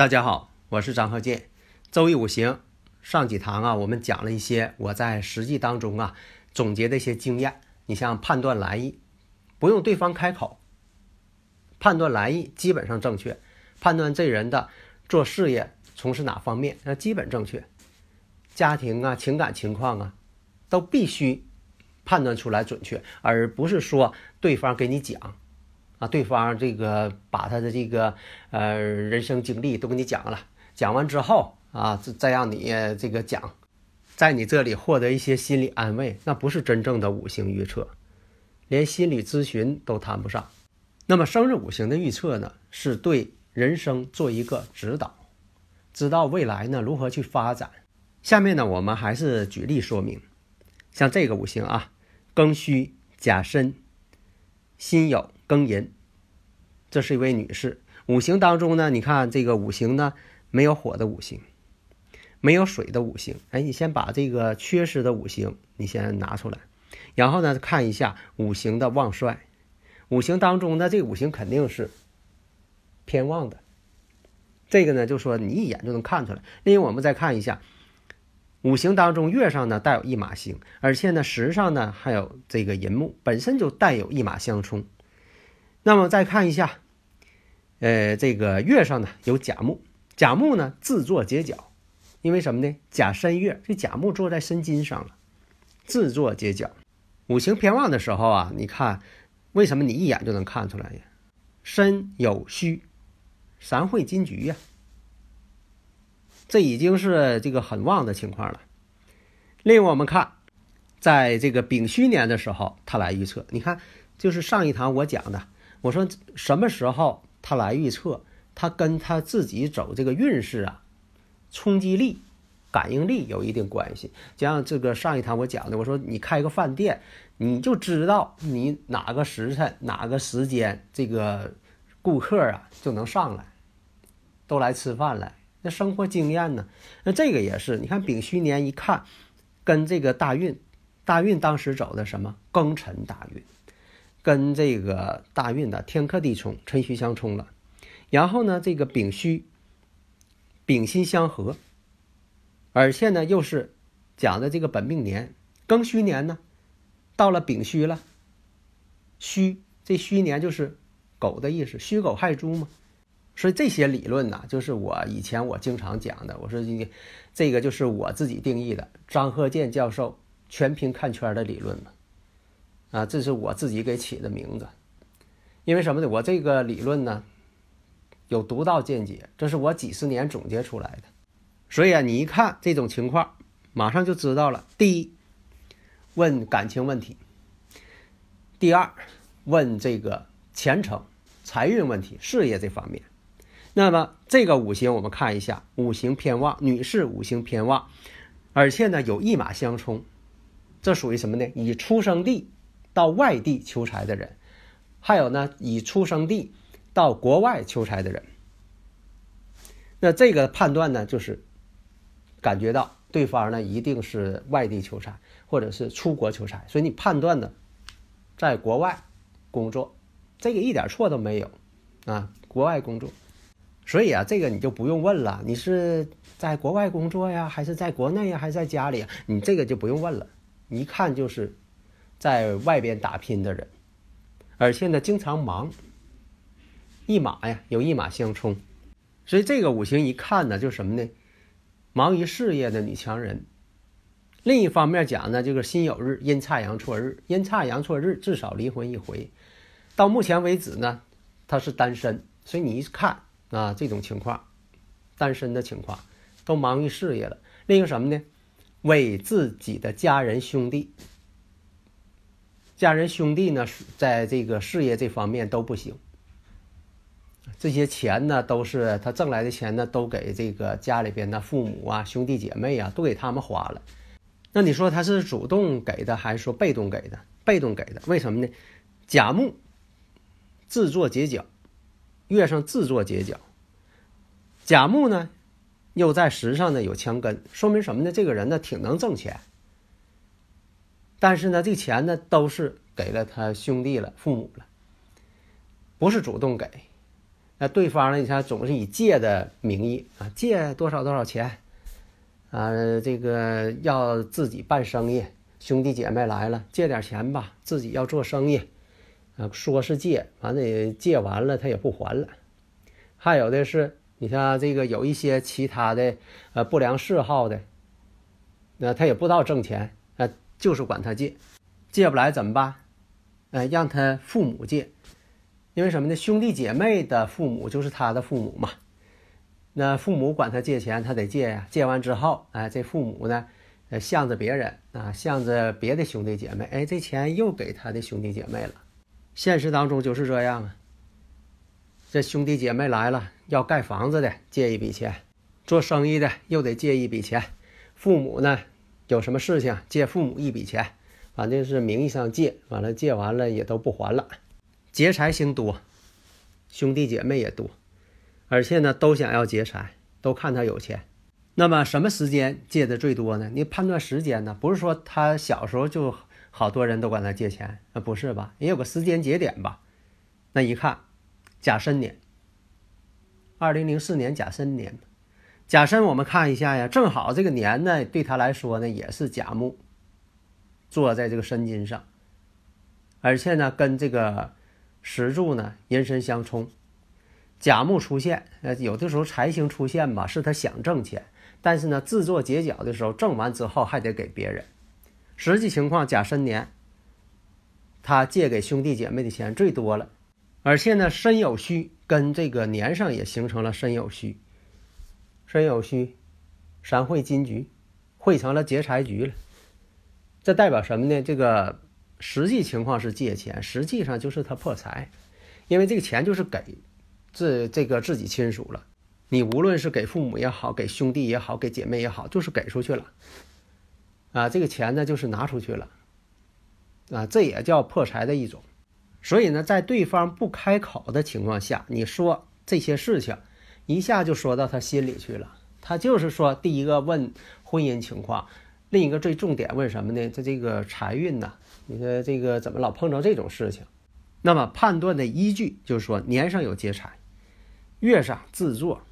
大家好，我是张鹤剑。周易五行上几堂啊，我们讲了一些我在实际当中啊总结的一些经验。你像判断来意，不用对方开口，判断来意基本上正确。判断这人的做事业从事哪方面，那基本正确。家庭啊、情感情况啊，都必须判断出来准确，而不是说对方给你讲。啊，对方这个把他的这个呃人生经历都给你讲了，讲完之后啊，再让你这个讲，在你这里获得一些心理安慰，那不是真正的五行预测，连心理咨询都谈不上。那么生日五行的预测呢，是对人生做一个指导，知道未来呢如何去发展。下面呢，我们还是举例说明，像这个五行啊，庚戌、甲申、辛酉。庚寅，这是一位女士。五行当中呢，你看这个五行呢，没有火的五行，没有水的五行。哎，你先把这个缺失的五行你先拿出来，然后呢，看一下五行的旺衰。五行当中呢，这五行肯定是偏旺的。这个呢，就说你一眼就能看出来。另外，我们再看一下五行当中月上呢带有一马星，而且呢时上呢还有这个寅木，本身就带有一马相冲。那么再看一下，呃，这个月上呢有甲木，甲木呢自作结角，因为什么呢？甲申月，这甲木坐在申金上了，自作结角。五行偏旺的时候啊，你看为什么你一眼就能看出来呀？申酉戌，三会金局呀，这已经是这个很旺的情况了。另外我们看，在这个丙戌年的时候，他来预测，你看就是上一堂我讲的。我说什么时候他来预测？他跟他自己走这个运势啊，冲击力、感应力有一定关系。就像这个上一堂我讲的，我说你开个饭店，你就知道你哪个时辰、哪个时间，这个顾客啊就能上来，都来吃饭来。那生活经验呢？那这个也是。你看丙戌年一看，跟这个大运，大运当时走的什么庚辰大运。跟这个大运的天克地冲，辰戌相冲了，然后呢，这个丙戌、丙辛相合，而且呢，又是讲的这个本命年。庚戌年呢，到了丙戌了，戌这戌年就是狗的意思，戌狗害猪嘛，所以这些理论呢，就是我以前我经常讲的，我说这个这个就是我自己定义的。张鹤健教授全凭看圈的理论嘛。啊，这是我自己给起的名字，因为什么呢？我这个理论呢，有独到见解，这是我几十年总结出来的。所以啊，你一看这种情况，马上就知道了。第一，问感情问题；第二，问这个前程、财运问题、事业这方面。那么这个五行我们看一下，五行偏旺，女士五行偏旺，而且呢有一马相冲，这属于什么呢？以出生地。到外地求财的人，还有呢，以出生地到国外求财的人，那这个判断呢，就是感觉到对方呢一定是外地求财，或者是出国求财，所以你判断的在国外工作，这个一点错都没有啊，国外工作，所以啊，这个你就不用问了，你是在国外工作呀，还是在国内呀，还是在家里？你这个就不用问了，一看就是。在外边打拼的人，而且呢经常忙，一马呀有一马相冲，所以这个五行一看呢，就什么呢？忙于事业的女强人。另一方面讲呢，就是辛酉日阴差阳错日，阴差阳错日至少离婚一回。到目前为止呢，他是单身，所以你一看啊，这种情况，单身的情况都忙于事业了。另一个什么呢？为自己的家人兄弟，家人兄弟呢，在这个事业这方面都不行。这些钱呢，都是他挣来的钱呢，都给这个家里边的父母啊、兄弟姐妹啊，都给他们花了。那你说他是主动给的，还是说被动给的？被动给的，为什么呢？甲木自作结角，月上自作结角。甲木呢，又在时上呢有枪根，说明什么呢？这个人呢挺能挣钱，但是呢，这钱呢都是给了他兄弟了、父母了，不是主动给。那对方呢？你看，总是以借的名义啊，借多少多少钱，啊，这个要自己办生意，兄弟姐妹来了，借点钱吧，自己要做生意，啊，说是借，完了借完了他也不还了。还有的是，你像这个有一些其他的呃不良嗜好的，那他也不知道挣钱，就是管他借，借不来怎么办？哎，让他父母借。因为什么呢？兄弟姐妹的父母就是他的父母嘛。那父母管他借钱，他得借呀。借完之后，哎，这父母呢，呃，向着别人啊，向着别的兄弟姐妹，哎，这钱又给他的兄弟姐妹了。现实当中就是这样啊。这兄弟姐妹来了，要盖房子的借一笔钱，做生意的又得借一笔钱，父母呢有什么事情借父母一笔钱，反正是名义上借，完了借完了也都不还了。劫财星多，兄弟姐妹也多，而且呢都想要劫财，都看他有钱。那么什么时间借的最多呢？你判断时间呢？不是说他小时候就好多人都管他借钱，那不是吧？也有个时间节点吧？那一看，甲申年，二零零四年甲申年，甲申我们看一下呀，正好这个年呢对他来说呢也是甲木，坐在这个申金上，而且呢跟这个。石柱呢，寅申相冲，甲木出现，呃，有的时候财星出现吧，是他想挣钱，但是呢，自作结角的时候，挣完之后还得给别人。实际情况，甲申年，他借给兄弟姐妹的钱最多了，而且呢，申酉戌跟这个年上也形成了申酉戌，申酉戌，三会金局，会成了劫财局了。这代表什么呢？这个。实际情况是借钱，实际上就是他破财，因为这个钱就是给自这个自己亲属了。你无论是给父母也好，给兄弟也好，给姐妹也好，就是给出去了。啊，这个钱呢就是拿出去了。啊，这也叫破财的一种。所以呢，在对方不开口的情况下，你说这些事情，一下就说到他心里去了。他就是说，第一个问婚姻情况。另一个最重点问什么呢？他这个财运呐？你说这个怎么老碰着这种事情？那么判断的依据就是说年上有劫财，月上自作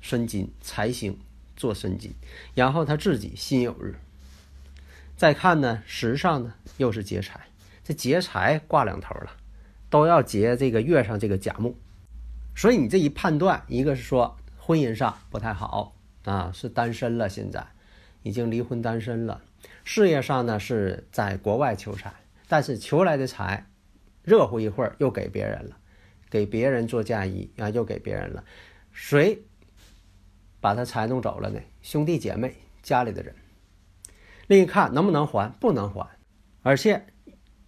申金财星做申金，然后他自己辛酉日。再看呢时上呢又是劫财，这劫财挂两头了，都要劫这个月上这个甲木，所以你这一判断，一个是说婚姻上不太好啊，是单身了现在。已经离婚单身了，事业上呢是在国外求财，但是求来的财，热乎一会儿又给别人了，给别人做嫁衣啊，又给别人了，谁把他财弄走了呢？兄弟姐妹家里的人。另一看能不能还？不能还，而且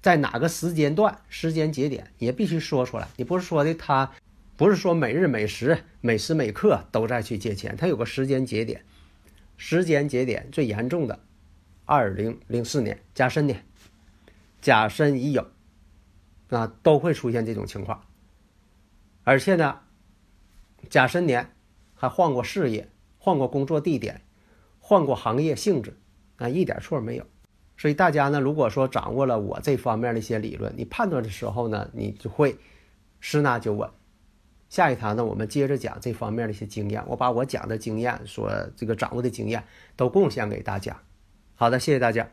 在哪个时间段、时间节点也必须说出来。你不是说的他，不是说每日每时、每时每刻都在去借钱，它有个时间节点。时间节点最严重的，二零零四年甲申年，甲申乙酉，啊都会出现这种情况。而且呢，甲申年还换过事业，换过工作地点，换过行业性质，啊一点错没有。所以大家呢，如果说掌握了我这方面的一些理论，你判断的时候呢，你就会十拿九稳。下一堂呢，我们接着讲这方面的一些经验。我把我讲的经验，所这个掌握的经验都贡献给大家。好的，谢谢大家。